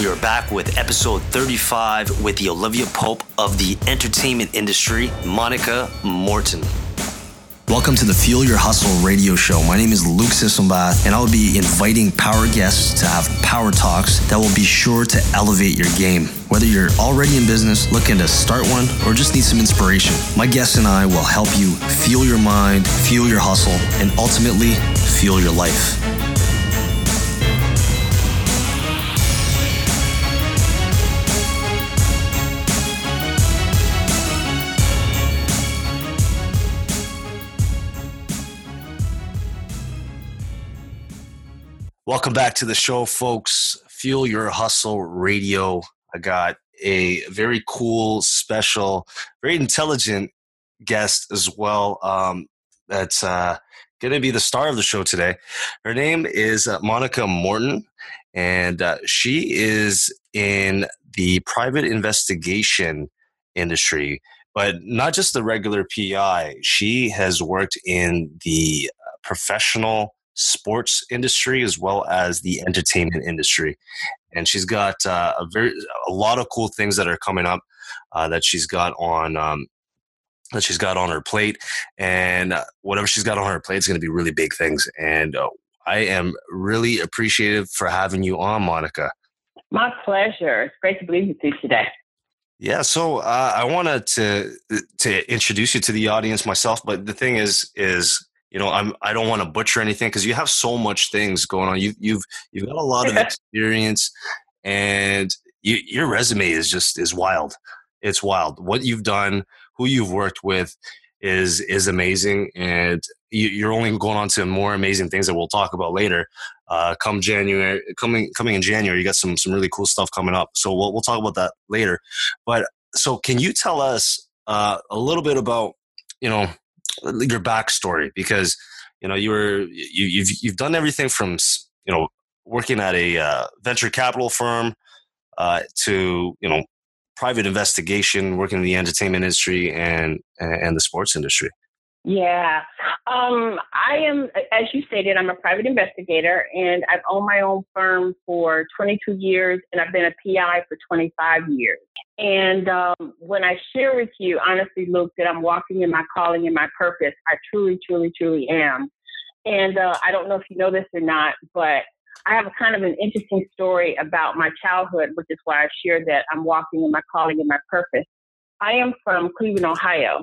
We are back with episode 35 with the Olivia Pope of the entertainment industry, Monica Morton. Welcome to the Fuel Your Hustle radio show. My name is Luke Sisselbath, and I'll be inviting power guests to have power talks that will be sure to elevate your game. Whether you're already in business, looking to start one, or just need some inspiration, my guests and I will help you fuel your mind, fuel your hustle, and ultimately fuel your life. Welcome back to the show, folks. Fuel Your Hustle Radio. I got a very cool, special, very intelligent guest as well. Um, that's uh, going to be the star of the show today. Her name is uh, Monica Morton, and uh, she is in the private investigation industry, but not just the regular PI. She has worked in the uh, professional sports industry as well as the entertainment industry. And she's got uh, a very a lot of cool things that are coming up uh, that she's got on um, that she's got on her plate, and uh, whatever she's got on her plate is going to be really big things. And uh, I am really appreciative for having you on, Monica. My pleasure. It's great to be with you today. Yeah, so uh, I wanted to to introduce you to the audience myself, but the thing is, is you know i'm i don't want to butcher anything because you have so much things going on. You, you've you've got a lot of experience and you, your resume is just is wild. It's wild. What you've done who you've worked with is is amazing and you, are only going on to more amazing things that we'll talk about later. Uh, come january coming coming in january you got some some really cool stuff coming up so we'll, we'll talk about that later. But so can you tell us uh, a little bit about you know your backstory because you know you were you, you've you've done everything from you know working at a uh, venture capital firm uh, to you know private investigation, working in the entertainment industry and and the sports industry. Yeah. Um, I am, as you stated, I'm a private investigator and I've owned my own firm for 22 years and I've been a PI for 25 years. And um, when I share with you, honestly, Luke, that I'm walking in my calling and my purpose, I truly, truly, truly am. And uh, I don't know if you know this or not, but I have a kind of an interesting story about my childhood, which is why I share that I'm walking in my calling and my purpose. I am from Cleveland, Ohio.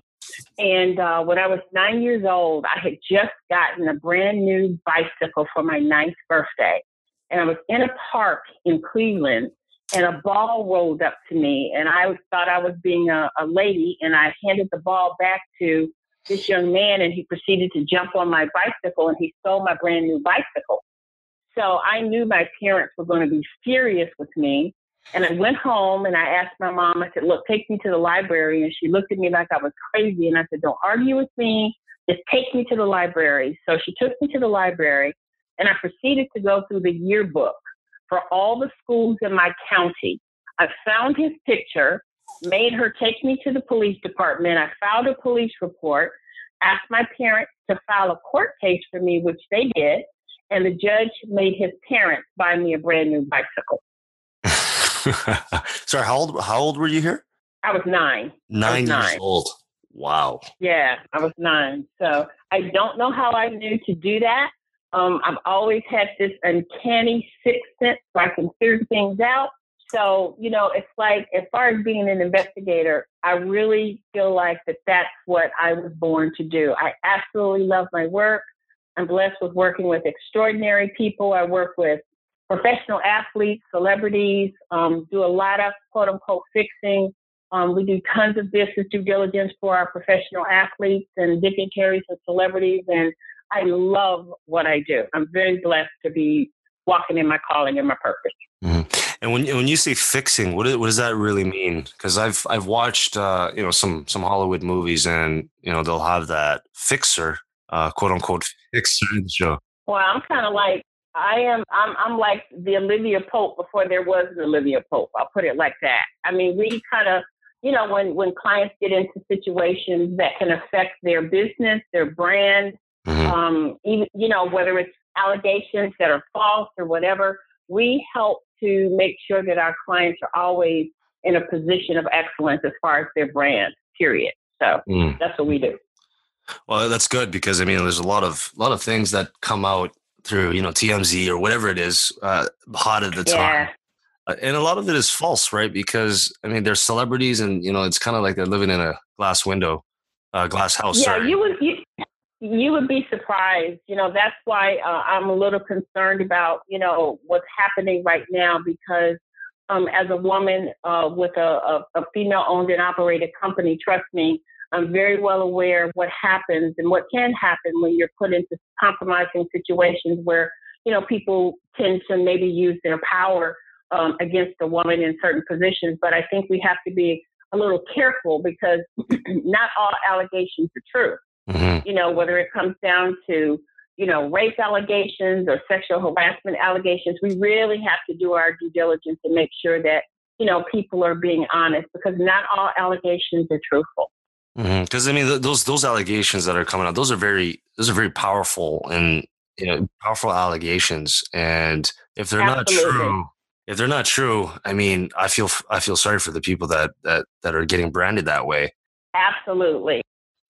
And uh, when I was nine years old, I had just gotten a brand new bicycle for my ninth birthday. And I was in a park in Cleveland, and a ball rolled up to me. And I thought I was being a, a lady, and I handed the ball back to this young man, and he proceeded to jump on my bicycle, and he stole my brand new bicycle. So I knew my parents were going to be furious with me. And I went home and I asked my mom, I said, look, take me to the library. And she looked at me like I was crazy. And I said, don't argue with me. Just take me to the library. So she took me to the library and I proceeded to go through the yearbook for all the schools in my county. I found his picture, made her take me to the police department. I filed a police report, asked my parents to file a court case for me, which they did. And the judge made his parents buy me a brand new bicycle. Sorry, how old how old were you here? I was nine. Nine was years old. Wow. Yeah, I was nine. So I don't know how I knew to do that. Um, I've always had this uncanny sixth sense so I can figure things out. So, you know, it's like as far as being an investigator, I really feel like that that's what I was born to do. I absolutely love my work. I'm blessed with working with extraordinary people. I work with professional athletes, celebrities, um, do a lot of quote unquote fixing. Um, we do tons of business due diligence for our professional athletes and dignitaries and celebrities. And I love what I do. I'm very blessed to be walking in my calling and my purpose. Mm-hmm. And when when you say fixing, what, what does that really mean? Because I've I've watched uh, you know some some Hollywood movies, and you know they'll have that fixer, uh, quote unquote fixer in the show. Well, I'm kind of like I am I'm I'm like the Olivia Pope before there was an Olivia Pope. I'll put it like that. I mean, we kind of you know when when clients get into situations that can affect their business, their brand, mm-hmm. um, even you know whether it's allegations that are false or whatever. we help to make sure that our clients are always in a position of excellence as far as their brand, period. So mm. that's what we do. Well, that's good because I mean, there's a lot of a lot of things that come out through you know TMZ or whatever it is, uh, hot at the time, uh, and a lot of it is false, right? Because I mean, they're celebrities, and you know, it's kind of like they're living in a glass window, uh, glass house. Yeah, sorry. you would you, you would be surprised. You know, that's why uh, I'm a little concerned about you know what's happening right now because um, as a woman uh, with a, a, a female-owned and operated company, trust me, I'm very well aware of what happens and what can happen when you're put into compromising situations where you know people tend to maybe use their power um, against a woman in certain positions. But I think we have to be a little careful because not all allegations are true. Mm-hmm. You know, whether it comes down to you know, rape allegations or sexual harassment allegations, we really have to do our due diligence and make sure that, you know, people are being honest because not all allegations are truthful. Because mm-hmm. I mean, th- those those allegations that are coming out, those are very those are very powerful and you know powerful allegations. And if they're Absolutely. not true, if they're not true, I mean, I feel I feel sorry for the people that that that are getting branded that way. Absolutely,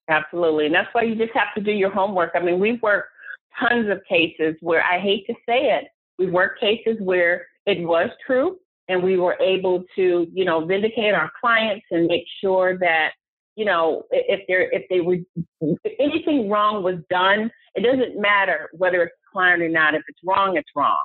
absolutely, and that's why you just have to do your homework. I mean, we've worked tons of cases where I hate to say it, we've worked cases where it was true and we were able to, you know, vindicate our clients and make sure that, you know, if there if they were if anything wrong was done, it doesn't matter whether it's a client or not. If it's wrong, it's wrong.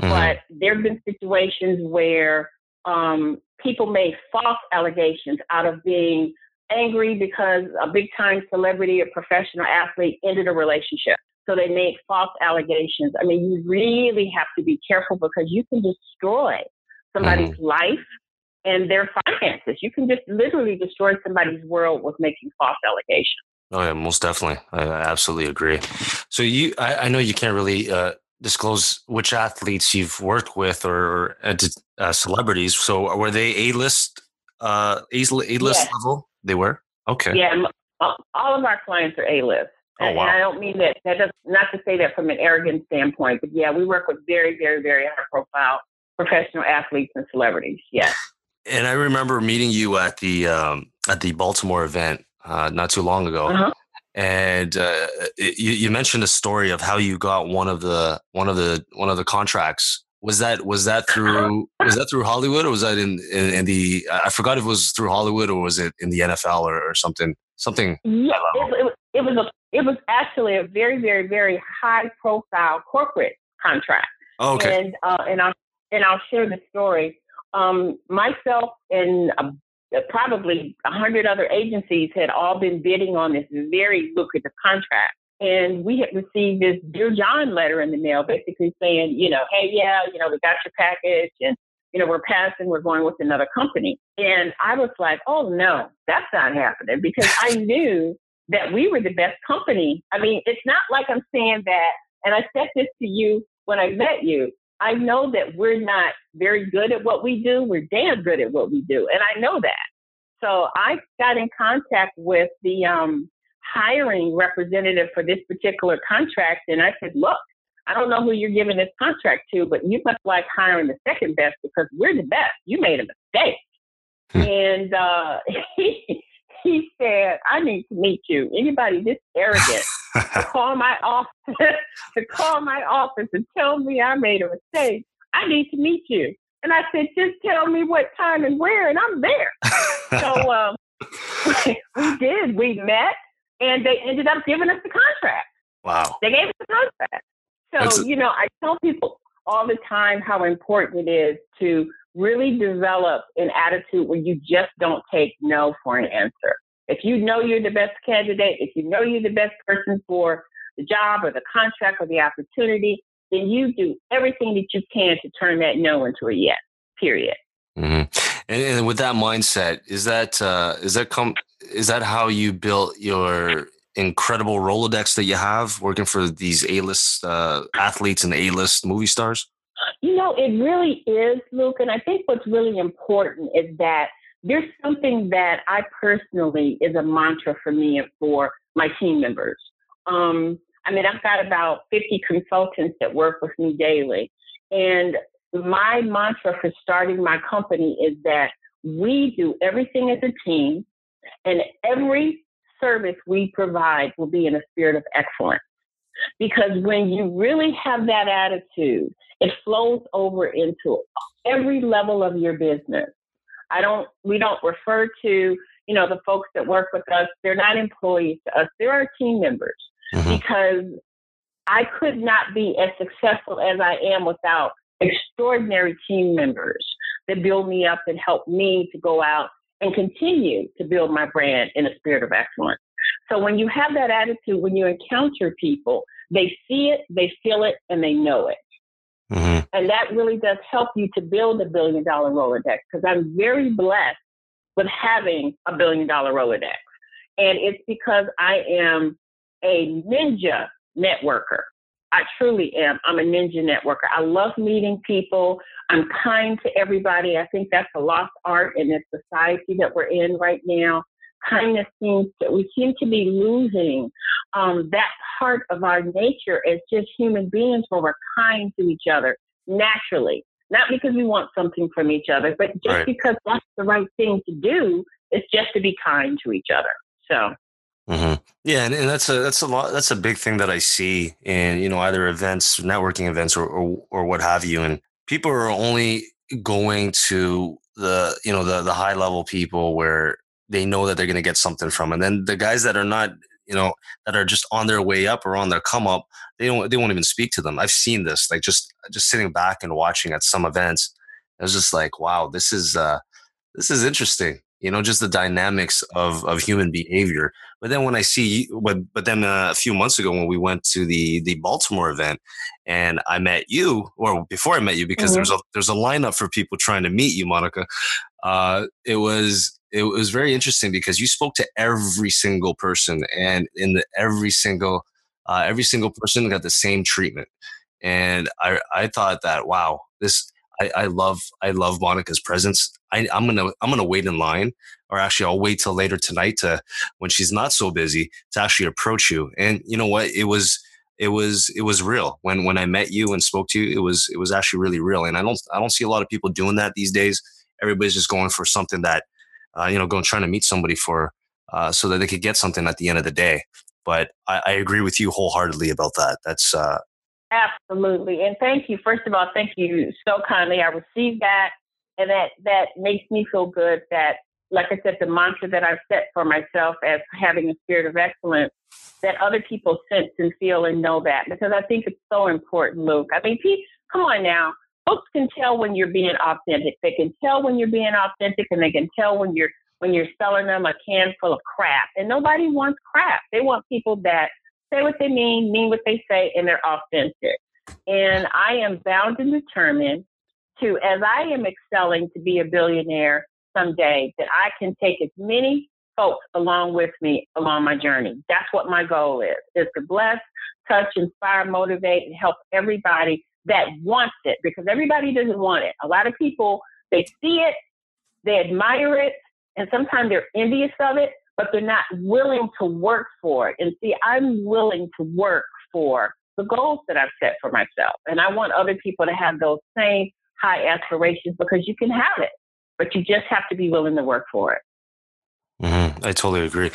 Mm-hmm. But there have been situations where um, people made false allegations out of being angry because a big time celebrity or professional athlete ended a relationship. So they make false allegations. I mean, you really have to be careful because you can destroy somebody's mm. life and their finances. You can just literally destroy somebody's world with making false allegations. Oh yeah, most definitely. I absolutely agree. So you, I, I know you can't really uh, disclose which athletes you've worked with or, or uh, celebrities. So were they a list, uh, a list yes. level? They were. Okay. Yeah, all of our clients are a list. Oh, wow. And I don't mean that, that does, not to say that from an arrogant standpoint, but yeah, we work with very, very, very high profile professional athletes and celebrities. Yes. And I remember meeting you at the, um, at the Baltimore event uh, not too long ago. Uh-huh. And uh, it, you, you mentioned a story of how you got one of the one of the one of the contracts was that was that through was that through Hollywood or was that in, in, in the I forgot if it was through Hollywood or was it in the NFL or, or something something yeah, it, it, it, was a it was actually a very, very, very high profile corporate contract. Oh, okay. And, uh, and, I'll, and I'll share the story. Um, myself and uh, probably a hundred other agencies had all been bidding on this very lucrative contract. And we had received this Dear John letter in the mail basically saying, you know, hey, yeah, you know, we got your package and, you know, we're passing, we're going with another company. And I was like, oh no, that's not happening because I knew that we were the best company. I mean, it's not like I'm saying that, and I said this to you when I met you. I know that we're not very good at what we do. We're damn good at what we do. And I know that. So I got in contact with the um, hiring representative for this particular contract. And I said, look, I don't know who you're giving this contract to, but you must like hiring the second best because we're the best. You made a mistake. Hmm. and uh, he, he said, I need to meet you. Anybody this arrogant to call my office to call my office and tell me I made a mistake. I need to meet you. And I said, just tell me what time and where, and I'm there. so um, we did. We met, and they ended up giving us the contract. Wow. They gave us the contract. So, you know, I tell people all the time how important it is to really develop an attitude where you just don't take no for an answer. If you know you're the best candidate, if you know you're the best person for the job or the contract or the opportunity, then you do everything that you can to turn that no into a yes. Period. Mm-hmm. And, and, with that mindset, is that uh, is that come is that how you built your incredible Rolodex that you have working for these A list uh, athletes and A list movie stars? You know, it really is, Luke. And I think what's really important is that there's something that I personally is a mantra for me and for my team members. Um, I mean, I've got about 50 consultants that work with me daily. And my mantra for starting my company is that we do everything as a team, and every service we provide will be in a spirit of excellence. Because when you really have that attitude, it flows over into every level of your business. I don't, we don't refer to, you know, the folks that work with us, they're not employees to us, they're our team members. Mm-hmm. Because I could not be as successful as I am without extraordinary team members that build me up and help me to go out and continue to build my brand in a spirit of excellence. So when you have that attitude, when you encounter people, they see it, they feel it, and they know it. Mm-hmm. And that really does help you to build a billion dollar Rolodex because I'm very blessed with having a billion dollar Rolodex. And it's because I am a ninja networker. I truly am. I'm a ninja networker. I love meeting people. I'm kind to everybody. I think that's a lost art in this society that we're in right now. Kindness seems to, we seem to be losing um, that part of our nature as just human beings where we're kind to each other naturally. Not because we want something from each other, but just right. because that's the right thing to do. It's just to be kind to each other. So Mm-hmm. Yeah, and, and, that's a that's a lot that's a big thing that I see in you know either events, networking events, or, or or what have you. And people are only going to the you know the the high level people where they know that they're going to get something from, and then the guys that are not you know that are just on their way up or on their come up, they don't they won't even speak to them. I've seen this like just just sitting back and watching at some events. I was just like, wow, this is uh this is interesting you know just the dynamics of of human behavior but then when i see but but then uh, a few months ago when we went to the the baltimore event and i met you or before i met you because mm-hmm. there's a there's a lineup for people trying to meet you monica uh, it was it was very interesting because you spoke to every single person and in the every single uh, every single person got the same treatment and i i thought that wow this I, I love I love Monica's presence. I, I'm gonna I'm gonna wait in line, or actually I'll wait till later tonight to when she's not so busy to actually approach you. And you know what? It was it was it was real when when I met you and spoke to you. It was it was actually really real. And I don't I don't see a lot of people doing that these days. Everybody's just going for something that uh, you know going trying to meet somebody for uh, so that they could get something at the end of the day. But I, I agree with you wholeheartedly about that. That's uh, Absolutely. And thank you. First of all, thank you so kindly. I received that and that that makes me feel good that like I said, the mantra that I've set for myself as having a spirit of excellence, that other people sense and feel and know that because I think it's so important, Luke. I mean, Pete, come on now. Folks can tell when you're being authentic. They can tell when you're being authentic and they can tell when you're when you're selling them a can full of crap. And nobody wants crap. They want people that say what they mean, mean what they say, and they're authentic. And I am bound and determined to, as I am excelling to be a billionaire someday, that I can take as many folks along with me along my journey. That's what my goal is, is to bless, touch, inspire, motivate, and help everybody that wants it because everybody doesn't want it. A lot of people, they see it, they admire it, and sometimes they're envious of it, but they're not willing to work for it. And see, I'm willing to work for the goals that I've set for myself. And I want other people to have those same high aspirations because you can have it, but you just have to be willing to work for it. Mm-hmm. I totally agree.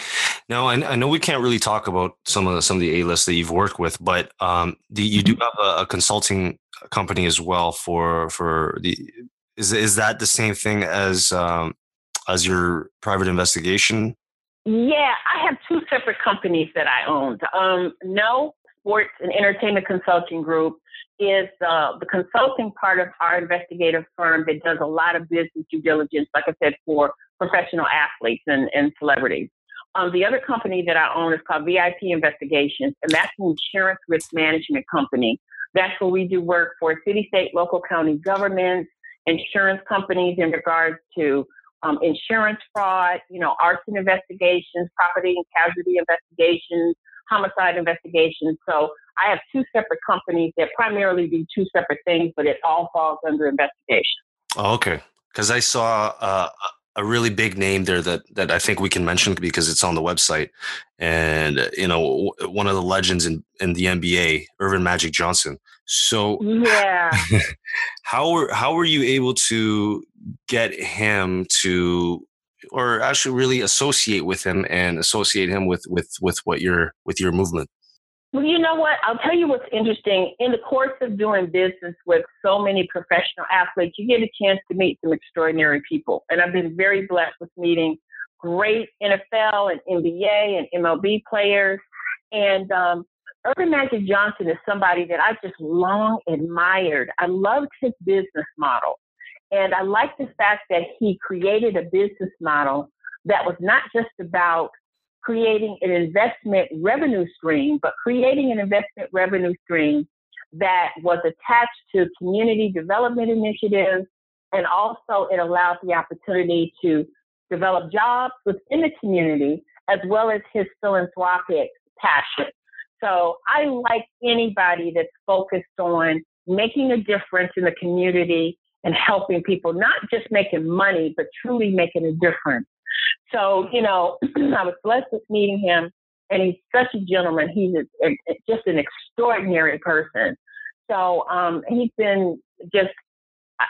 Now, I, I, know we can't really talk about some of the, some of the A lists that you've worked with, but um, the, you do have a, a, consulting company as well for for the. Is is that the same thing as um, as your private investigation yeah, I have two separate companies that I own. Um, no Sports and Entertainment Consulting Group is uh, the consulting part of our investigative firm that does a lot of business due diligence, like I said, for professional athletes and, and celebrities. Um, the other company that I own is called VIP Investigations, and that's an insurance risk management company. That's where we do work for city, state, local, county governments, insurance companies in regards to um, insurance fraud, you know, arson investigations, property and casualty investigations, homicide investigations. So I have two separate companies that primarily do two separate things, but it all falls under investigation. Oh, okay. Because I saw uh, a really big name there that that I think we can mention because it's on the website, and uh, you know, one of the legends in in the NBA, Earvin Magic Johnson. So yeah, how were how were you able to get him to or actually really associate with him and associate him with with with what your with your movement well you know what i'll tell you what's interesting in the course of doing business with so many professional athletes you get a chance to meet some extraordinary people and i've been very blessed with meeting great nfl and nba and mlb players and um, Earvin Magic Johnson is somebody that I've just long admired. I loved his business model. And I like the fact that he created a business model that was not just about creating an investment revenue stream, but creating an investment revenue stream that was attached to community development initiatives. And also, it allowed the opportunity to develop jobs within the community as well as his philanthropic passion. So I like anybody that's focused on making a difference in the community and helping people, not just making money, but truly making a difference. So, you know, I was blessed with meeting him, and he's such a gentleman. He's a, a, just an extraordinary person. So, um, he's been just,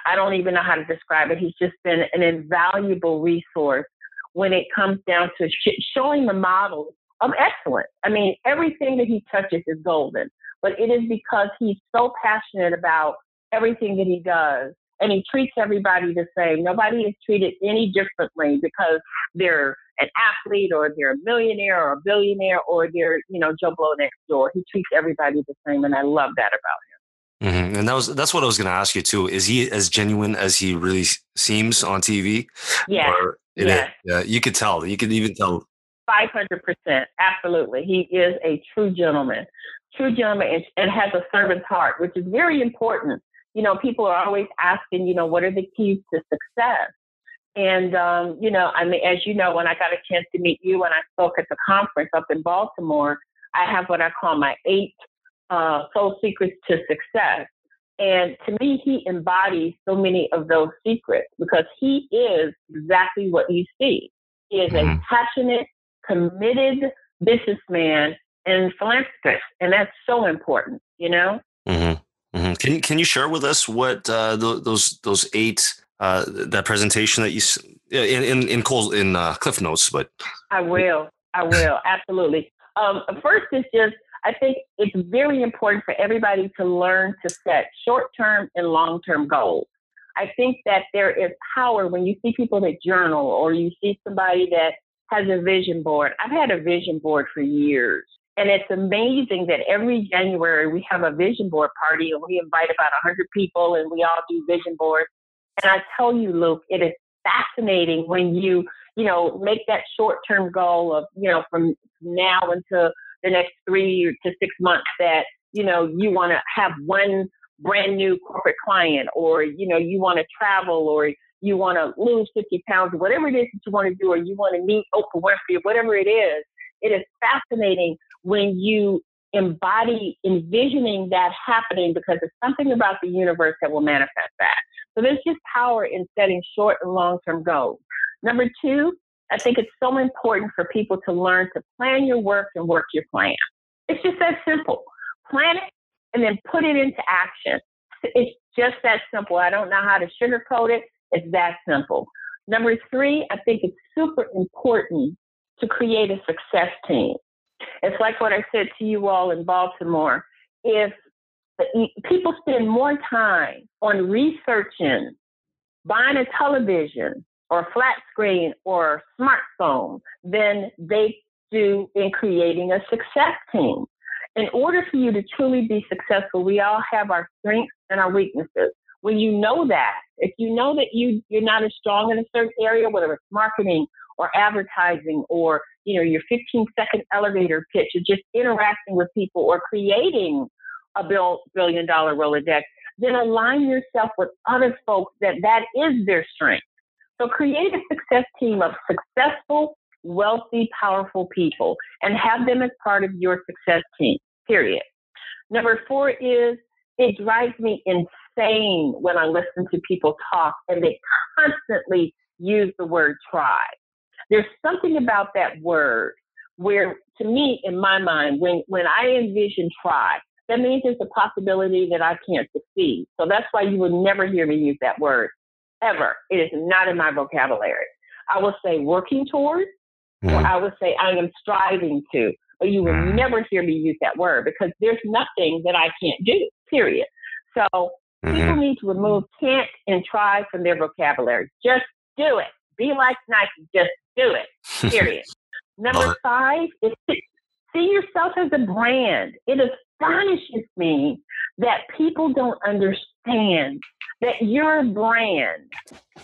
I don't even know how to describe it. He's just been an invaluable resource when it comes down to sh- showing the models of excellence. I mean, everything that he touches is golden, but it is because he's so passionate about everything that he does and he treats everybody the same. Nobody is treated any differently because they're an athlete or they're a millionaire or a billionaire or they're, you know, Joe Blow next door. He treats everybody the same, and I love that about him. Mm-hmm. And that was that's what I was going to ask you too. Is he as genuine as he really seems on TV? Yeah, yeah. yeah. You could tell. You could even tell 500%. Absolutely. He is a true gentleman, true gentleman, and, and, has a servant's heart, which is very important. You know, people are always asking, you know, what are the keys to success? And, um, you know, I mean, as you know, when I got a chance to meet you when I spoke at the conference up in Baltimore, I have what I call my eight uh, soul secrets to success. And to me, he embodies so many of those secrets because he is exactly what you see. He is a mm-hmm. passionate, committed businessman and philanthropist, and that's so important. You know. Mm-hmm. Mm-hmm. Can Can you share with us what uh, those those eight uh, that presentation that you in in in, Cole, in uh, Cliff Notes? But I will. I will absolutely. Um, first is just I think it's very important for everybody to learn to set short term and long term goals. I think that there is power when you see people that journal or you see somebody that has a vision board. I've had a vision board for years. And it's amazing that every January we have a vision board party and we invite about 100 people and we all do vision boards. And I tell you, Luke, it is fascinating when you, you know, make that short term goal of, you know, from now until the next three to six months that, you know, you want to have one brand new corporate client or, you know, you want to travel or you want to lose 50 pounds, whatever it is that you want to do, or you want to meet Oprah Winfrey, whatever it is, it is fascinating when you embody envisioning that happening because there's something about the universe that will manifest that. So there's just power in setting short and long term goals. Number two, I think it's so important for people to learn to plan your work and work your plan. It's just that simple. Plan it and then put it into action. It's just that simple. I don't know how to sugarcoat it. It's that simple. Number three, I think it's super important to create a success team. It's like what I said to you all in Baltimore. If people spend more time on researching buying a television or a flat screen or smartphone than they do in creating a success team. In order for you to truly be successful, we all have our strengths and our weaknesses when you know that, if you know that you you're not as strong in a certain area, whether it's marketing or advertising or you know your 15 second elevator pitch or just interacting with people or creating a bill, billion dollar Rolodex, then align yourself with other folks that that is their strength. So create a success team of successful, wealthy, powerful people and have them as part of your success team, period. Number four is it drives me insane when I listen to people talk and they constantly use the word try. There's something about that word where, to me, in my mind, when, when I envision try, that means there's a possibility that I can't succeed. So that's why you will never hear me use that word ever. It is not in my vocabulary. I will say working towards, mm-hmm. or I will say I am striving to, but you will mm-hmm. never hear me use that word because there's nothing that I can't do, period. So mm-hmm. people need to remove can't and try from their vocabulary. Just do it. Be like Nike. Just do it, period. Number five is see yourself as a brand. It astonishes me that people don't understand that you're a brand.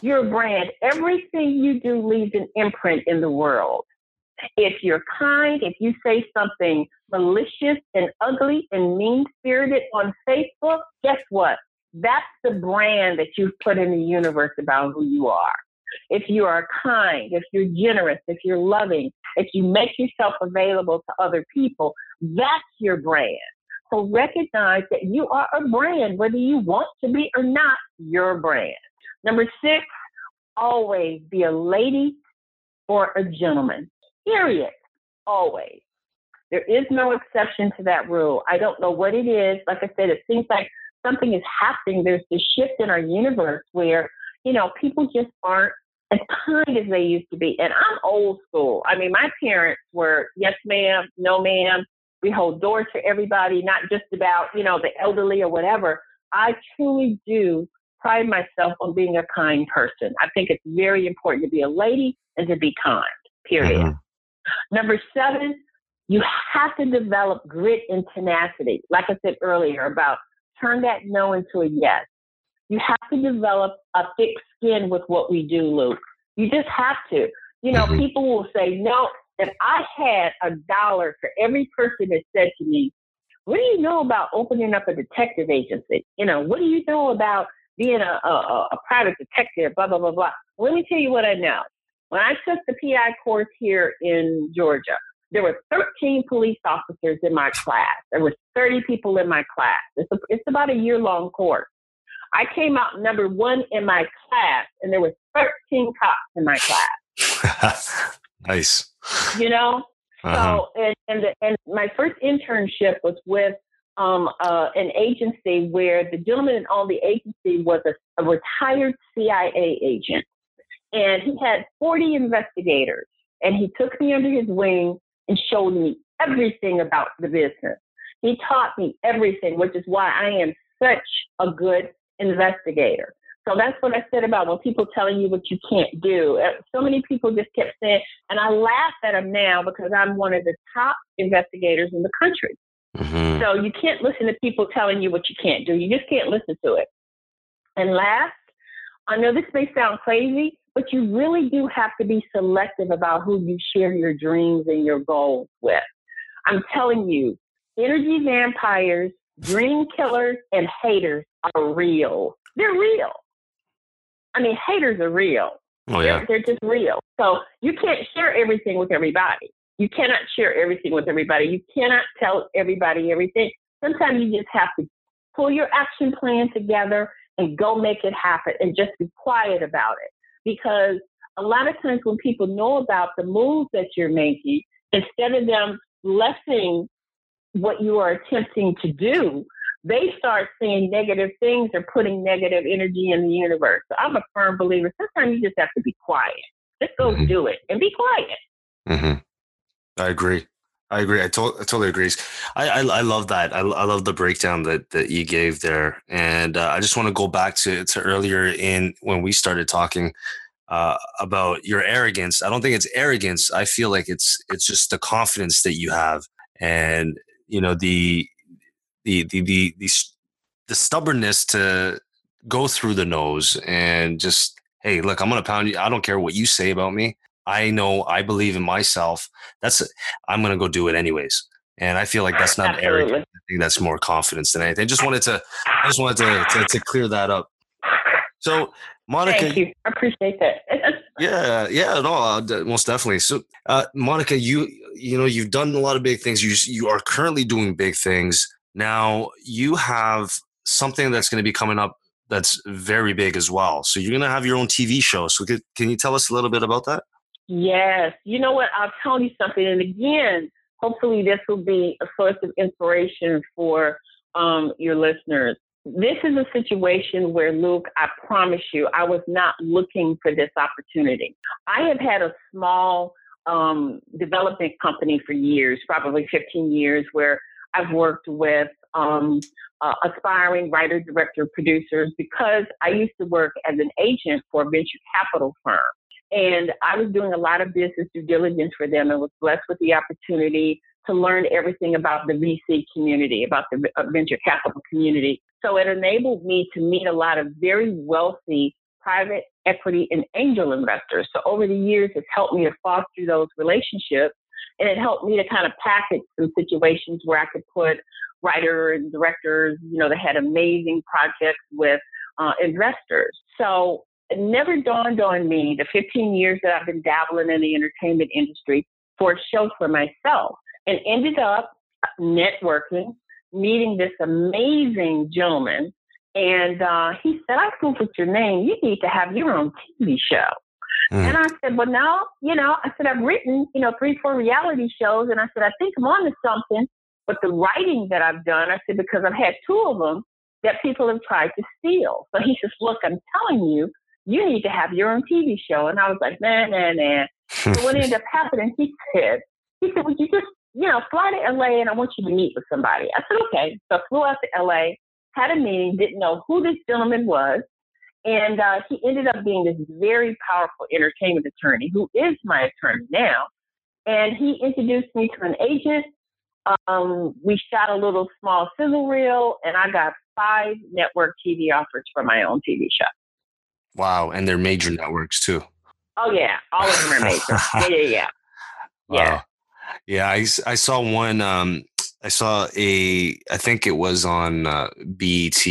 You're a brand. Everything you do leaves an imprint in the world. If you're kind, if you say something malicious and ugly and mean spirited on Facebook, guess what? That's the brand that you've put in the universe about who you are. If you are kind, if you're generous, if you're loving, if you make yourself available to other people, that's your brand. So recognize that you are a brand, whether you want to be or not, your brand. Number six, always be a lady or a gentleman. Period. Always. There is no exception to that rule. I don't know what it is. Like I said, it seems like something is happening. There's this shift in our universe where, you know, people just aren't as kind as they used to be. And I'm old school. I mean, my parents were yes, ma'am, no, ma'am. We hold doors for everybody, not just about, you know, the elderly or whatever. I truly do pride myself on being a kind person. I think it's very important to be a lady and to be kind, period. Mm-hmm. Number seven, you have to develop grit and tenacity. Like I said earlier about turn that no into a yes. You have to develop a thick skin with what we do, Luke. You just have to. You know, mm-hmm. people will say, no, if I had a dollar for every person that said to me, what do you know about opening up a detective agency? You know, what do you know about being a, a, a private detective, blah, blah, blah, blah. Let me tell you what I know. When I took the PI course here in Georgia, there were 13 police officers in my class. There were 30 people in my class. It's, a, it's about a year long course. I came out number one in my class, and there were 13 cops in my class. nice. You know, uh-huh. so and and, the, and my first internship was with um, uh, an agency where the gentleman on the agency was a, a retired CIA agent, and he had 40 investigators, and he took me under his wing and showed me everything about the business. He taught me everything, which is why I am such a good investigator. So that's what I said about when people telling you what you can't do. Uh, so many people just kept saying, and I laugh at them now because I'm one of the top investigators in the country. Mm-hmm. So you can't listen to people telling you what you can't do. You just can't listen to it. And last, I know this may sound crazy, but you really do have to be selective about who you share your dreams and your goals with. I'm telling you, energy vampires, dream killers, and haters are real. They're real. I mean, haters are real. Oh, yeah. They're, they're just real. So you can't share everything with everybody. You cannot share everything with everybody. You cannot tell everybody everything. Sometimes you just have to pull your action plan together and go make it happen and just be quiet about it. Because a lot of times when people know about the moves that you're making, instead of them blessing what you are attempting to do, they start seeing negative things or putting negative energy in the universe. So I'm a firm believer. Sometimes you just have to be quiet. Just go mm-hmm. do it and be quiet. Mm-hmm. I agree. I agree. I, to- I totally agree. I, I, I love that. I, I love the breakdown that, that you gave there, and uh, I just want to go back to to earlier in when we started talking uh, about your arrogance. I don't think it's arrogance. I feel like it's it's just the confidence that you have, and you know the the the the the, the stubbornness to go through the nose and just hey look i'm gonna pound you. I don't care what you say about me. I know i believe in myself. That's i'm gonna go do it anyways. And i feel like that's not Absolutely. arrogant i think that's more confidence than anything. I just wanted to i just wanted to, to, to clear that up. So monica Thank you. i appreciate that. Yeah yeah no uh, most definitely. So uh, monica you you know you've done a lot of big things. You you are currently doing big things now you have something that's going to be coming up that's very big as well. So you're going to have your own TV show. So can, can you tell us a little bit about that? Yes. You know what? I'll tell you something. And again, hopefully this will be a source of inspiration for um, your listeners, this is a situation where, Luke, I promise you, I was not looking for this opportunity. I have had a small um, development company for years, probably 15 years, where I've worked with um, uh, aspiring writer, director, producers because I used to work as an agent for a venture capital firm. And I was doing a lot of business due diligence for them and was blessed with the opportunity to learn everything about the VC community, about the uh, venture capital community. So it enabled me to meet a lot of very wealthy private equity and angel investors. So over the years, it's helped me to foster those relationships and it helped me to kind of package some situations where I could put writers and directors, you know, that had amazing projects with uh, investors. So it never dawned on me the 15 years that I've been dabbling in the entertainment industry for a show for myself and ended up networking, meeting this amazing gentleman. And uh, he said, I Googled your name. You need to have your own TV show. Mm. And I said, Well, no, you know, I said, I've written, you know, three, four reality shows. And I said, I think I'm on to something. But the writing that I've done, I said, because I've had two of them that people have tried to steal. So he says, Look, I'm telling you, you need to have your own TV show. And I was like, Man, man, man. so what ended up happening, he said, he said, Would you just you know, fly to LA and I want you to meet with somebody. I said, okay. So I flew out to LA, had a meeting, didn't know who this gentleman was. And uh, he ended up being this very powerful entertainment attorney who is my attorney now. And he introduced me to an agent. Um, we shot a little small sizzle reel, and I got five network TV offers for my own TV show. Wow. And they're major networks too. Oh, yeah. All of them are major. yeah, yeah, yeah. Wow. Yeah. Yeah, I, I saw one. Um, I saw a. I think it was on uh, BET.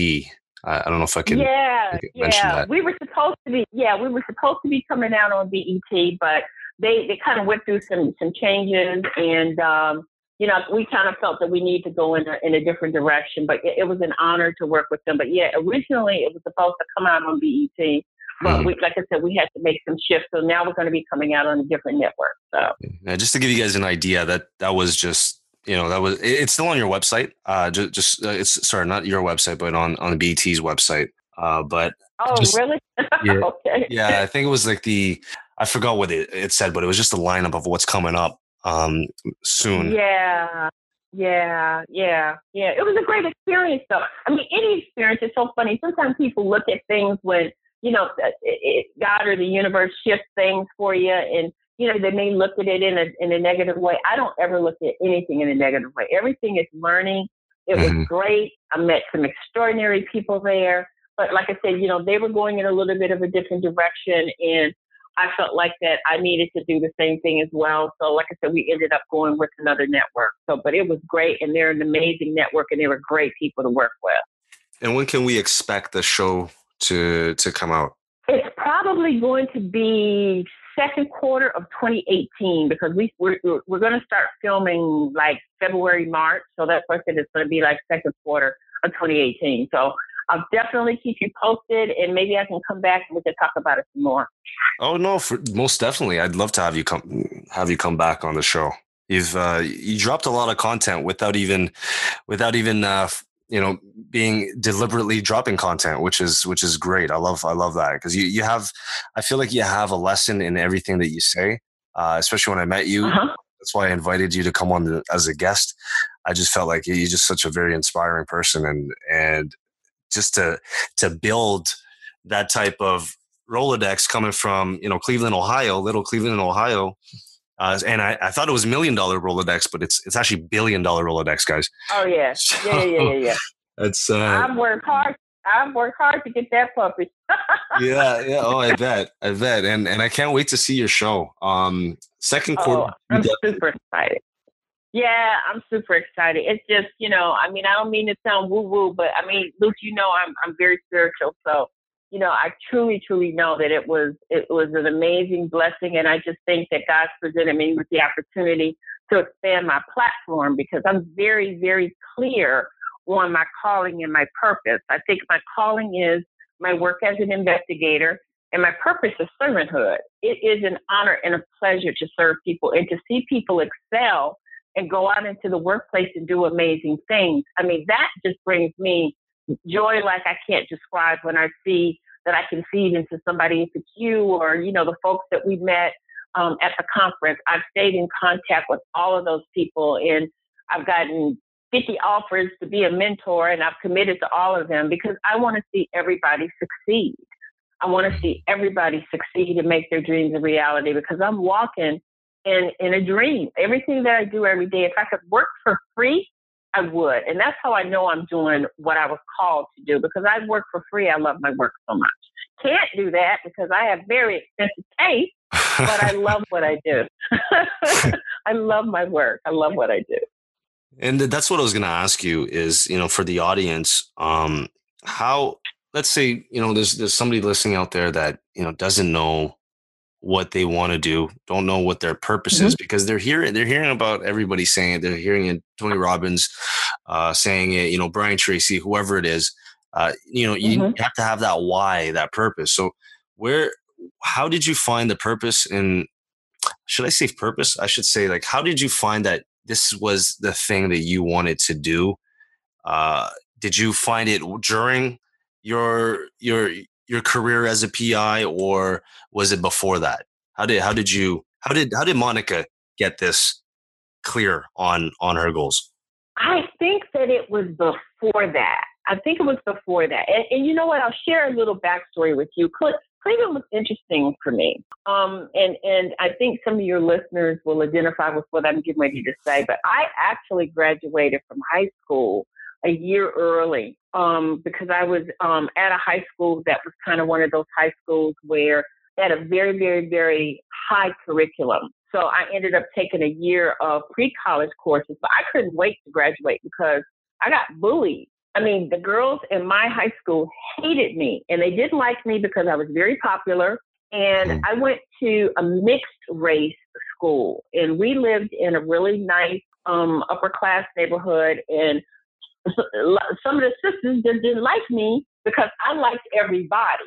I, I don't know if I can. Yeah, yeah. We were supposed to be. Yeah, we were supposed to be coming out on BET, but they they kind of went through some some changes, and um, you know, we kind of felt that we need to go in a, in a different direction. But it, it was an honor to work with them. But yeah, originally it was supposed to come out on BET, but mm-hmm. we, like I said, we had to make some shifts. So now we're going to be coming out on a different network. So yeah, just to give you guys an idea, that that was just you know that was it's still on your website. Uh, just, just uh, it's sorry, not your website, but on on the BET's website. Uh, but oh, just, really? yeah, okay. Yeah, I think it was like the I forgot what it, it said, but it was just a lineup of what's coming up um soon. Yeah. Yeah, yeah, yeah. It was a great experience, though. I mean, any experience is so funny. Sometimes people look at things when you know, it, it, God or the universe shifts things for you, and you know they may look at it in a in a negative way. I don't ever look at anything in a negative way. Everything is learning. It mm-hmm. was great. I met some extraordinary people there, but like I said, you know, they were going in a little bit of a different direction, and I felt like that I needed to do the same thing as well. So, like I said, we ended up going with another network. So, but it was great, and they're an amazing network, and they were great people to work with. And when can we expect the show to to come out? It's probably going to be second quarter of 2018 because we we're, we're going to start filming like February March. So that's why I said it's going to be like second quarter of 2018. So I'll definitely keep you posted, and maybe I can come back and we can talk about it some more. Oh no, for, most definitely. I'd love to have you come have you come back on the show. You've uh, you dropped a lot of content without even without even uh, you know being deliberately dropping content which is which is great. I love i love that because you you have i feel like you have a lesson in everything that you say uh, especially when i met you. Uh-huh. that's why i invited you to come on the, as a guest. I just felt like you're just such a very inspiring person and and just to to build that type of rolodex coming from you know cleveland ohio little cleveland ohio uh, and I, I, thought it was million dollar Rolodex, but it's it's actually billion dollar Rolodex, guys. Oh yeah, so, yeah, yeah, yeah, yeah. It's uh, I've worked hard. I've worked hard to get that puppy. yeah, yeah. Oh, I bet, I bet, and and I can't wait to see your show. Um, second quarter. Oh, I'm super excited. Yeah, I'm super excited. It's just, you know, I mean, I don't mean to sound woo woo, but I mean, Luke, you know, I'm I'm very spiritual, so you know, I truly, truly know that it was it was an amazing blessing, and I just think that God's presented me with the opportunity to expand my platform because I'm very, very clear on my calling and my purpose. I think my calling is my work as an investigator, and my purpose is servanthood. It is an honor and a pleasure to serve people and to see people excel and go out into the workplace and do amazing things. I mean, that just brings me joy like I can't describe when I see that I can feed into somebody, it's you or, you know, the folks that we met um, at the conference. I've stayed in contact with all of those people and I've gotten 50 offers to be a mentor and I've committed to all of them because I want to see everybody succeed. I want to see everybody succeed and make their dreams a reality because I'm walking in, in a dream. Everything that I do every day, if I could work for free, I would. And that's how I know I'm doing what I was called to do because I work for free. I love my work so much. Can't do that because I have very expensive taste, but I love what I do. I love my work. I love what I do. And that's what I was going to ask you is, you know, for the audience, um, how, let's say, you know, there's, there's somebody listening out there that, you know, doesn't know what they want to do, don't know what their purpose mm-hmm. is because they're hearing they're hearing about everybody saying it. They're hearing it, Tony Robbins uh, saying it, you know, Brian Tracy, whoever it is. Uh, you know, you mm-hmm. have to have that why, that purpose. So where how did you find the purpose in should I say purpose? I should say like how did you find that this was the thing that you wanted to do? Uh, did you find it during your your your career as a PI, or was it before that? How did how did you how did how did Monica get this clear on on her goals? I think that it was before that. I think it was before that. And, and you know what? I'll share a little backstory with you. Cleveland was interesting for me. Um, and, and I think some of your listeners will identify with what I'm getting ready to say, but I actually graduated from high school a year early um, because I was um, at a high school that was kind of one of those high schools where they had a very, very, very high curriculum. So I ended up taking a year of pre college courses, but I couldn't wait to graduate because I got bullied. I mean, the girls in my high school hated me and they didn't like me because I was very popular. And hmm. I went to a mixed race school and we lived in a really nice um, upper class neighborhood. And some of the sisters just didn't like me because I liked everybody.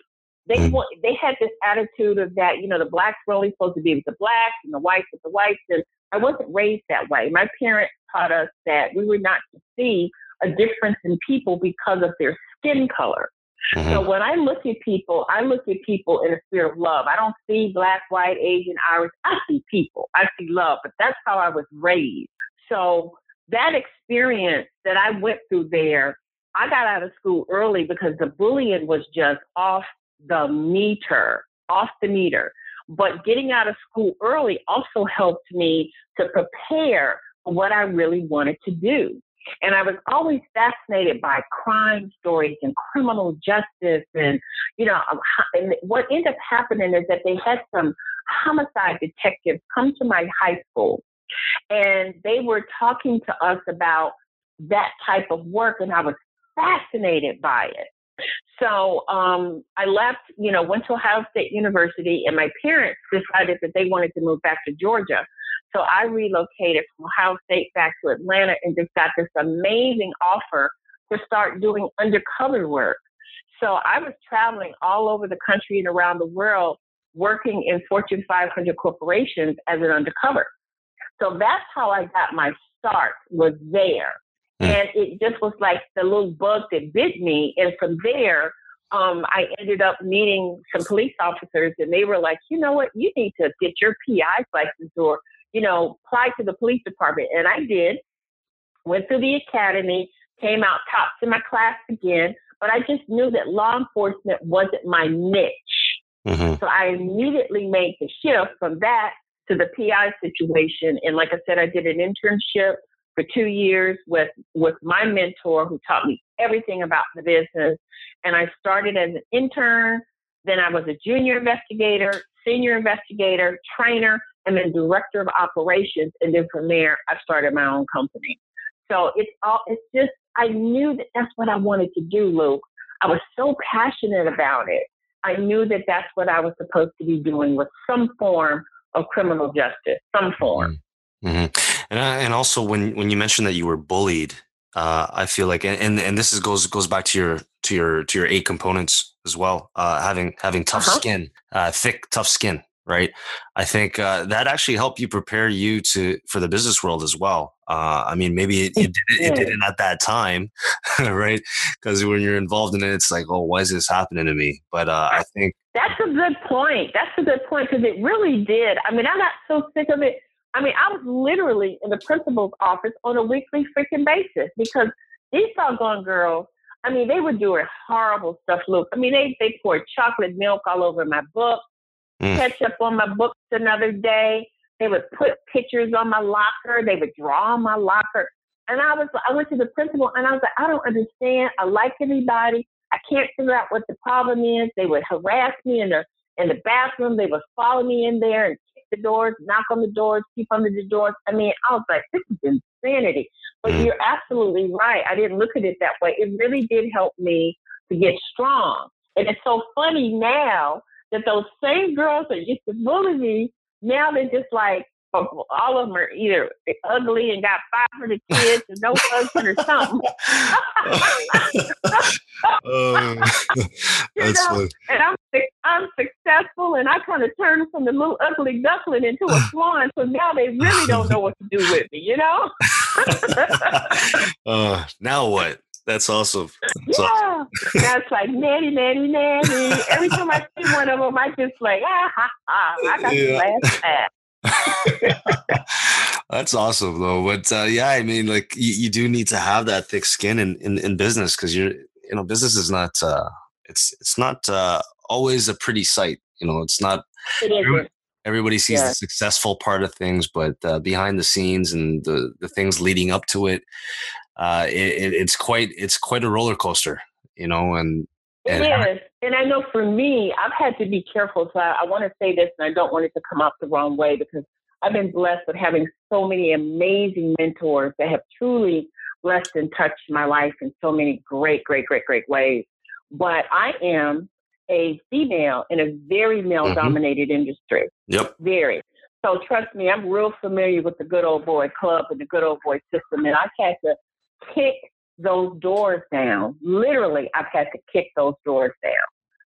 They mm. want, they had this attitude of that, you know, the blacks were only supposed to be with the blacks and the whites with the whites. And I wasn't raised that way. My parents taught us that we were not to see a difference in people because of their skin color. Mm-hmm. So when I look at people, I look at people in a spirit of love. I don't see black, white, Asian, Irish. I see people. I see love, but that's how I was raised. So that experience that I went through there, I got out of school early because the bullying was just off the meter, off the meter. But getting out of school early also helped me to prepare for what I really wanted to do. And I was always fascinated by crime stories and criminal justice. And, you know, um, and what ended up happening is that they had some homicide detectives come to my high school and they were talking to us about that type of work, and I was fascinated by it. So um, I left, you know, went to Ohio State University, and my parents decided that they wanted to move back to Georgia. So I relocated from Ohio State back to Atlanta and just got this amazing offer to start doing undercover work. So I was traveling all over the country and around the world working in Fortune 500 corporations as an undercover. So that's how I got my start was there. Mm. And it just was like the little bug that bit me. And from there, um, I ended up meeting some police officers and they were like, you know what, you need to get your PI license or, you know, apply to the police department. And I did, went through the academy, came out top in my class again, but I just knew that law enforcement wasn't my niche. Mm-hmm. So I immediately made the shift from that to the PI situation. And like I said, I did an internship for two years with, with my mentor who taught me everything about the business. And I started as an intern, then I was a junior investigator, senior investigator, trainer, and then director of operations. And then from there, I started my own company. So it's all, it's just, I knew that that's what I wanted to do, Luke. I was so passionate about it. I knew that that's what I was supposed to be doing with some form of criminal justice, some form. Mm-hmm. mm-hmm. And uh, and also when when you mentioned that you were bullied, uh, I feel like and and this is goes goes back to your to your to your eight components as well. Uh, having having tough uh-huh. skin, uh, thick tough skin. right? I think uh, that actually helped you prepare you to for the business world as well. Uh, I mean, maybe it, it, did, it didn't at that time, right? Because when you're involved in it, it's like, oh, why is this happening to me? But uh, I think that's a good point. That's a good point because it really did. I mean, I got so sick of it. I mean, I was literally in the principal's office on a weekly freaking basis because these doggone girls I mean, they were doing horrible stuff, Luke. I mean, they, they poured chocolate milk all over my book, mm. ketchup on my books another day. They would put pictures on my locker. They would draw on my locker. And I was, I went to the principal and I was like, I don't understand. I like everybody. I can't figure out what the problem is. They would harass me in the in the bathroom. They would follow me in there and kick the doors, knock on the doors, keep under the doors. I mean, I was like, this is insanity. But mm. you're absolutely right. I didn't look at it that way. It really did help me to get strong. And it's so funny now that those same girls that used to bully me, now they're just like, all of them are either ugly and got 500 kids and no husband or something. uh, that's know? And I'm I'm successful, and I kind of turned from the little ugly duckling into a swan. So now they really don't know what to do with me. You know. uh, now what? That's awesome. That's yeah, awesome. that's like nanny, nanny, nanny. Every time I see one of them, I just like ah ha ha. I got yeah. to laugh. That's awesome though. But uh, yeah, I mean, like you, you, do need to have that thick skin in, in, in business because you're, you know, business is not, uh, it's, it's not uh, always a pretty sight. You know, it's not, everybody, everybody sees yeah. the successful part of things, but uh, behind the scenes and the, the things leading up to it, uh, it, it's quite, it's quite a roller coaster, you know, and, and it. And I know for me, I've had to be careful. So I, I want to say this, and I don't want it to come out the wrong way because I've been blessed with having so many amazing mentors that have truly blessed and touched my life in so many great, great, great, great ways. But I am a female in a very male dominated mm-hmm. industry. Yep. Very. So trust me, I'm real familiar with the good old boy club and the good old boy system. And I've had to kick those doors down. Literally, I've had to kick those doors down.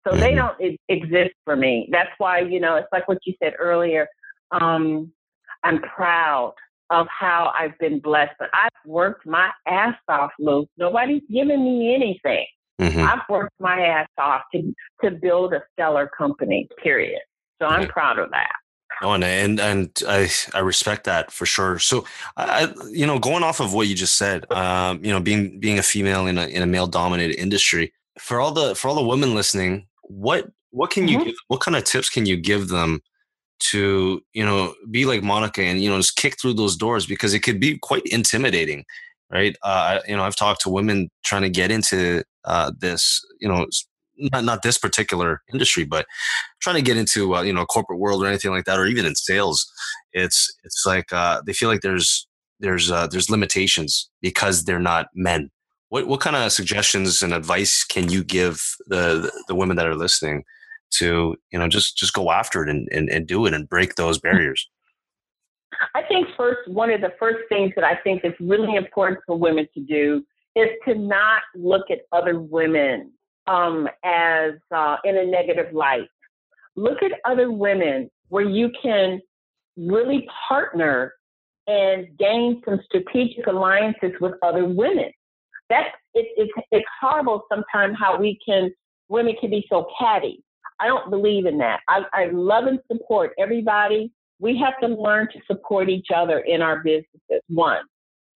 So mm-hmm. they don't exist for me. That's why, you know, it's like what you said earlier. Um, I'm proud of how I've been blessed, but I've worked my ass off, Luke. Nobody's given me anything. Mm-hmm. I've worked my ass off to, to build a stellar company, period. So I'm proud of that. Oh, and and and I I respect that for sure. So, I you know going off of what you just said, um, you know being being a female in a in a male dominated industry for all the for all the women listening, what what can you mm-hmm. give, what kind of tips can you give them to you know be like Monica and you know just kick through those doors because it could be quite intimidating, right? Uh, you know I've talked to women trying to get into uh, this you know not not this particular industry, but trying to get into uh, you know corporate world or anything like that, or even in sales, it's it's like uh, they feel like there's there's uh, there's limitations because they're not men. What what kind of suggestions and advice can you give the the women that are listening to you know just just go after it and, and, and do it and break those barriers? I think first one of the first things that I think is really important for women to do is to not look at other women um, as uh, in a negative light. Look at other women where you can really partner and gain some strategic alliances with other women. That's it, it, it's horrible sometimes how we can women can be so catty. I don't believe in that. I, I love and support everybody. We have to learn to support each other in our businesses. One,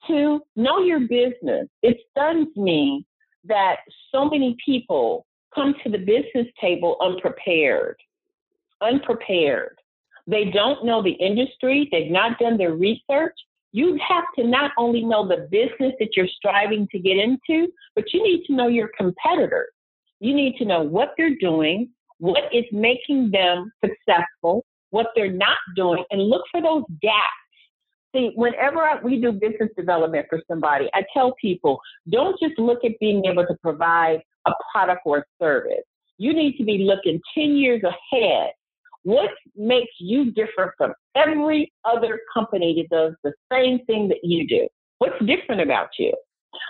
two, know your business. It stuns me that so many people come to the business table unprepared, unprepared. They don't know the industry, they've not done their research. You have to not only know the business that you're striving to get into, but you need to know your competitors. You need to know what they're doing, what is making them successful, what they're not doing, and look for those gaps See, whenever I, we do business development for somebody, I tell people don't just look at being able to provide a product or a service. You need to be looking 10 years ahead. What makes you different from every other company that does the same thing that you do? What's different about you?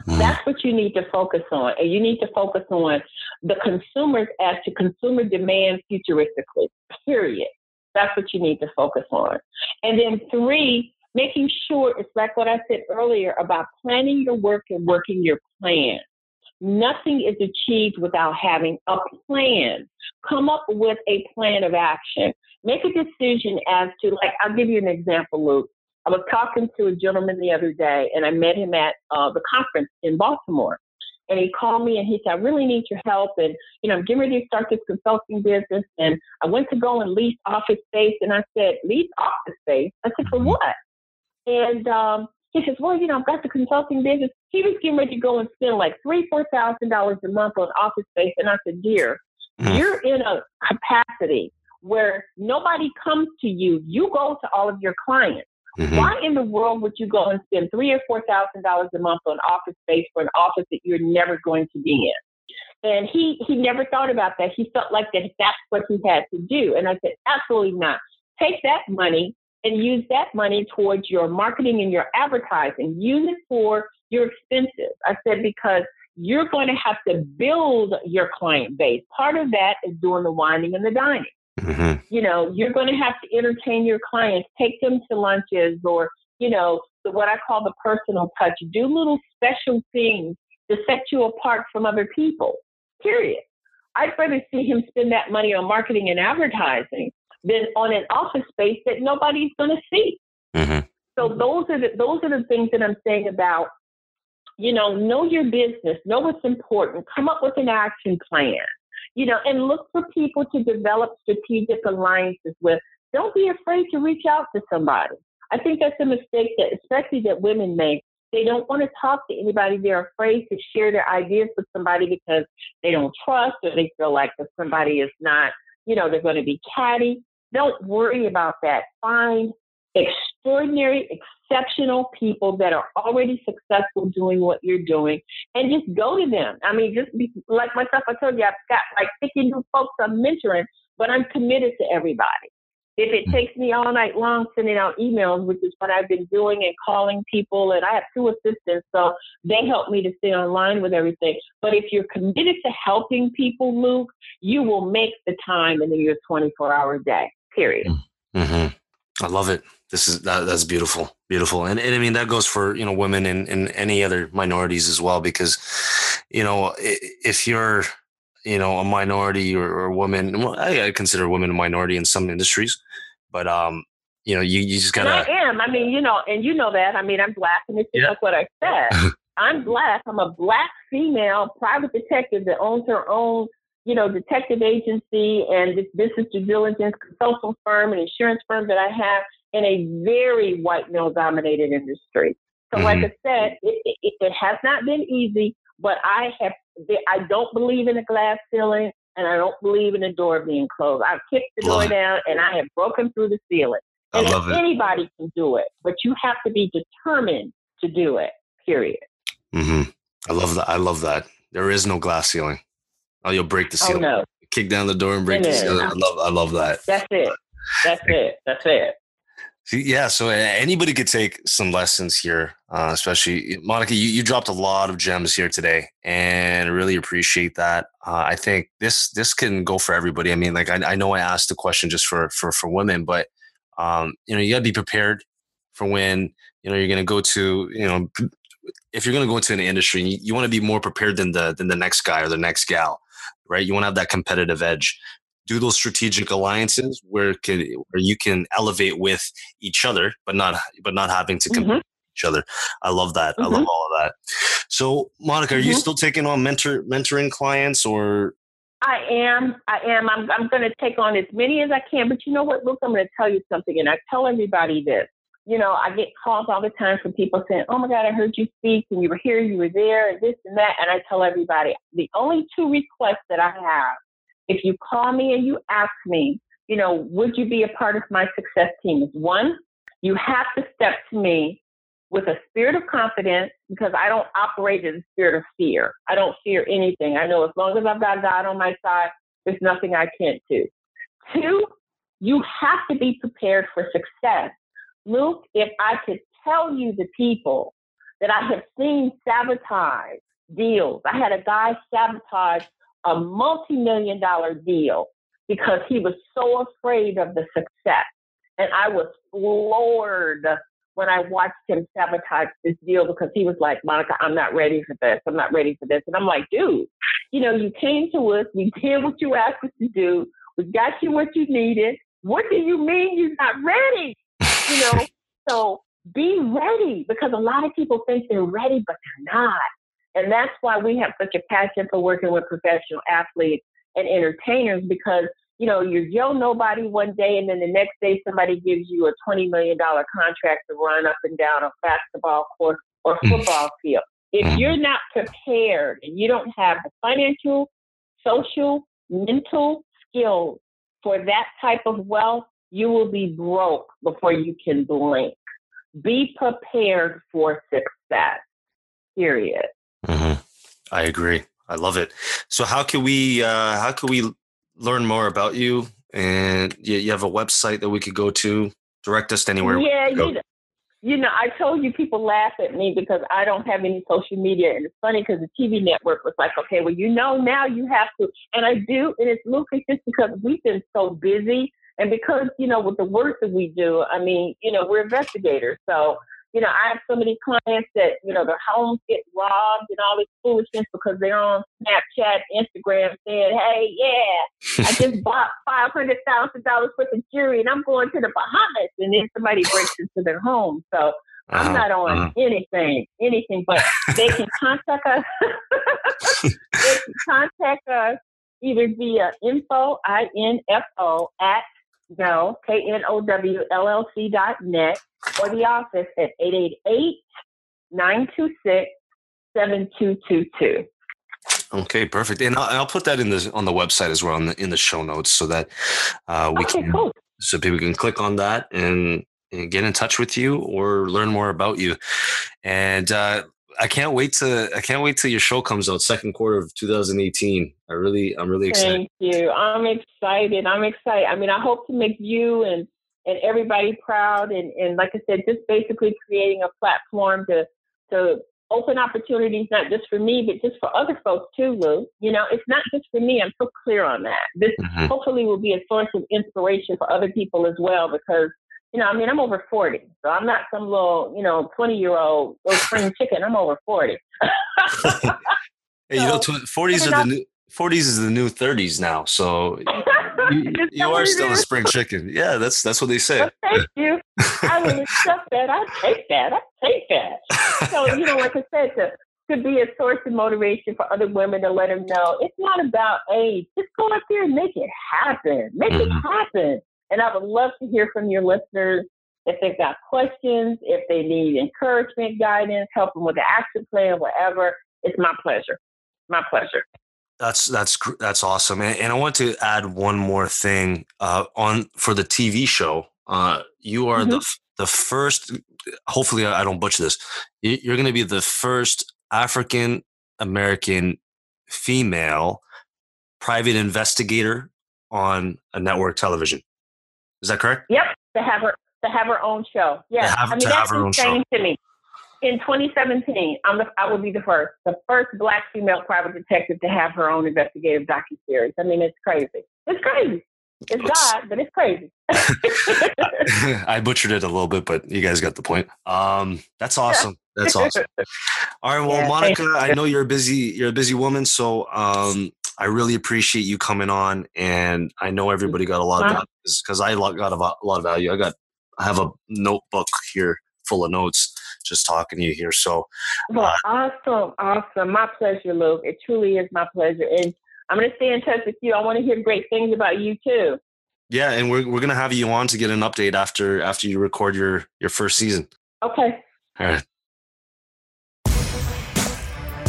Mm. That's what you need to focus on. And you need to focus on the consumers as to consumer demand futuristically, period. That's what you need to focus on. And then three, making sure it's like what I said earlier about planning your work and working your plan. Nothing is achieved without having a plan. Come up with a plan of action. Make a decision as to, like, I'll give you an example, Luke. I was talking to a gentleman the other day, and I met him at uh, the conference in Baltimore. And he called me and he said, I really need your help. And, you know, I'm getting ready to start this consulting business. And I went to go and lease office space. And I said, lease office space? I said, for mm-hmm. what? And um, he says, well, you know, I've got the consulting business. He was getting ready to go and spend like three, four thousand dollars a month on office space. And I said, dear, mm. you're in a capacity where nobody comes to you. You go to all of your clients. Mm-hmm. Why in the world would you go and spend three or four thousand dollars a month on office space for an office that you're never going to be in? And he he never thought about that. He felt like that that's what he had to do. And I said, absolutely not. Take that money and use that money towards your marketing and your advertising. Use it for your expenses. I said because you're going to have to build your client base. Part of that is doing the winding and the dining. Mm-hmm. You know, you're going to have to entertain your clients, take them to lunches or, you know, the, what I call the personal touch. Do little special things to set you apart from other people, period. I'd rather see him spend that money on marketing and advertising than on an office space that nobody's going to see. Mm-hmm. So those are the those are the things that I'm saying about, you know, know your business, know what's important, come up with an action plan you know, and look for people to develop strategic alliances with. Don't be afraid to reach out to somebody. I think that's a mistake that, especially that women make. They don't want to talk to anybody. They're afraid to share their ideas with somebody because they don't trust or they feel like that somebody is not, you know, they're going to be catty. Don't worry about that. Find extraordinary, exceptional people that are already successful doing what you're doing and just go to them. I mean, just be, like myself, I told you, I've got like 50 new folks I'm mentoring, but I'm committed to everybody. If it takes me all night long sending out emails, which is what I've been doing and calling people, and I have two assistants, so they help me to stay online with everything. But if you're committed to helping people, Luke, you will make the time in your 24 hour day, period. Mm-hmm. I love it. This is that, that's beautiful, beautiful, and, and I mean that goes for you know women and, and any other minorities as well because you know if you're you know a minority or, or a woman, well, I, I consider women a minority in some industries, but um you know you, you just gotta. And I am. I mean you know, and you know that. I mean I'm black, and it's just yeah. like what I said. I'm black. I'm a black female private detective that owns her own you know, detective agency and this business due diligence consulting firm and insurance firm that I have in a very white male dominated industry. So, mm-hmm. like I said, it, it, it, has not been easy, but I have, I don't believe in a glass ceiling and I don't believe in a door being closed. I've kicked the door down and I have broken through the ceiling. And anybody can do it, but you have to be determined to do it, period. Mm-hmm. I love that. I love that. There is no glass ceiling. Oh, you'll break the ceiling. Oh, no. Kick down the door and break the ceiling. I love I love that. That's it. That's it. That's it. Yeah, so anybody could take some lessons here, uh, especially Monica. You, you dropped a lot of gems here today, and I really appreciate that. Uh, I think this this can go for everybody. I mean, like I, I know I asked the question just for for for women, but um, you know you got to be prepared for when you know you're going to go to you know if you're going to go into an industry, you, you want to be more prepared than the than the next guy or the next gal right? You want to have that competitive edge. Do those strategic alliances where can where you can elevate with each other, but not but not having to compete mm-hmm. each other. I love that. Mm-hmm. I love mm-hmm. all of that. So, Monica, are mm-hmm. you still taking on mentor mentoring clients or? I am. I am. I'm. I'm going to take on as many as I can. But you know what, Luke? I'm going to tell you something, and I tell everybody this you know, I get calls all the time from people saying, Oh my God, I heard you speak and you were here, you were there, and this and that. And I tell everybody the only two requests that I have, if you call me and you ask me, you know, would you be a part of my success team? Is one, you have to step to me with a spirit of confidence because I don't operate in a spirit of fear. I don't fear anything. I know as long as I've got God on my side, there's nothing I can't do. Two, you have to be prepared for success Luke, if I could tell you the people that I have seen sabotage deals, I had a guy sabotage a multi million dollar deal because he was so afraid of the success. And I was floored when I watched him sabotage this deal because he was like, Monica, I'm not ready for this. I'm not ready for this. And I'm like, dude, you know, you came to us, we did what you asked us to do, we got you what you needed. What do you mean you're not ready? You know, so be ready because a lot of people think they're ready, but they're not. And that's why we have such a passion for working with professional athletes and entertainers because you know, you're Joe Nobody one day, and then the next day somebody gives you a $20 million contract to run up and down a basketball court or mm. football field. If mm. you're not prepared and you don't have the financial, social, mental skills for that type of wealth, you will be broke before you can blink. Be prepared for success, period. Mm-hmm. I agree. I love it. So how can we uh, how can we learn more about you? And you, you have a website that we could go to. Direct us anywhere. Yeah, you know, you know, I told you people laugh at me because I don't have any social media, and it's funny because the TV network was like, okay, well, you know, now you have to, and I do, and it's lucrative just because we've been so busy, and because you know, with the work that we do, I mean, you know, we're investigators, so you know, I have so many clients that, you know, their homes get robbed and all this foolishness because they're on Snapchat, Instagram saying, hey, yeah, I just bought $500,000 worth of jewelry and I'm going to the Bahamas. And then somebody breaks into their home. So uh-huh, I'm not on uh-huh. anything, anything, but they can contact us. they can contact us either via info, I-N-F-O, at no, K-N-O-W-L-L-C dot net or the office at 888-926-7222. Okay, perfect. And I'll, I'll, put that in the on the website as well in the in the show notes so that uh, we okay, can cool. so people can click on that and, and, get in touch with you or learn more about you. And uh, I can't wait to I can't wait till your show comes out second quarter of 2018. I really I'm really excited. Thank you. I'm excited. I'm excited. I mean, I hope to make you and and everybody proud and and like I said, just basically creating a platform to to open opportunities not just for me but just for other folks too, Lou. You know, it's not just for me. I'm so clear on that. This mm-hmm. hopefully will be a source of inspiration for other people as well because you know, I mean, I'm over 40, so I'm not some little, you know, 20 year old little spring chicken. I'm over 40. hey, you know, 40s are the new 40s is the new 30s now. So you, you are still a spring chicken. Yeah, that's that's what they say. Well, thank you. I would accept that. I take that. I take that. So you know, like I said, to to be a source of motivation for other women to let them know it's not about age. Just go out there and make it happen. Make mm-hmm. it happen. And I would love to hear from your listeners if they've got questions, if they need encouragement, guidance, help them with the action plan, whatever. It's my pleasure. My pleasure. That's that's that's awesome, and, and I want to add one more thing uh, on for the TV show. Uh, you are mm-hmm. the the first. Hopefully, I don't butcher this. You're going to be the first African American female private investigator on a network television. Is that correct? Yep. To have her to have her own show. Yeah. I mean that's insane to me. In 2017, I'm the, I will be the first, the first black female private detective to have her own investigative docu series. I mean, it's crazy. It's crazy. It's God, but it's crazy. I butchered it a little bit, but you guys got the point. Um, that's awesome. That's awesome. All right, well, yeah, Monica, I know you're a busy you're a busy woman, so um, I really appreciate you coming on, and I know everybody got a lot of value because I got a lot of value. I got I have a notebook here full of notes just talking to you here. So, well, uh, awesome, awesome. My pleasure, Luke. It truly is my pleasure, and I'm going to stay in touch with you. I want to hear great things about you too. Yeah, and we're we're going to have you on to get an update after after you record your your first season. Okay. All right.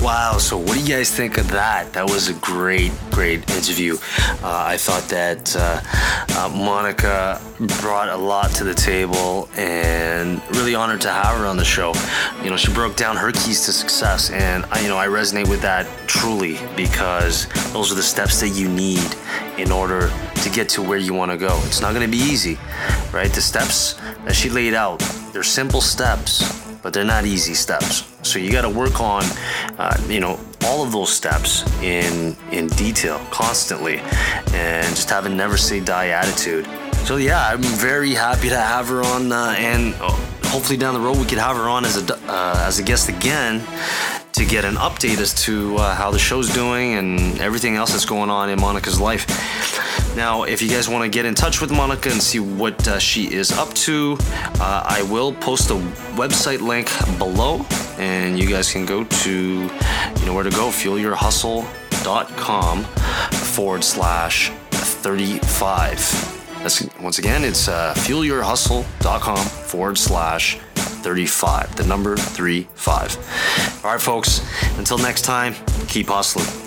Wow. So, what do you guys think of that? That was a great, great interview. Uh, I thought that uh, uh, Monica brought a lot to the table and really honored to have her on the show. You know, she broke down her keys to success, and I, you know, I resonate with that truly because those are the steps that you need in order to get to where you want to go. It's not going to be easy, right? The steps that she laid out, they're simple steps but they're not easy steps. So you got to work on, uh, you know, all of those steps in in detail constantly and just have a never say die attitude so yeah i'm very happy to have her on uh, and uh, hopefully down the road we could have her on as a uh, as a guest again to get an update as to uh, how the show's doing and everything else that's going on in Monica's life. Now, if you guys want to get in touch with Monica and see what uh, she is up to, uh, I will post a website link below, and you guys can go to, you know where to go, fuelyourhustle.com forward slash 35. That's, once again, it's uh, fuelyourhustle.com forward slash 35. The number 35. All right, folks, until next time, keep hustling.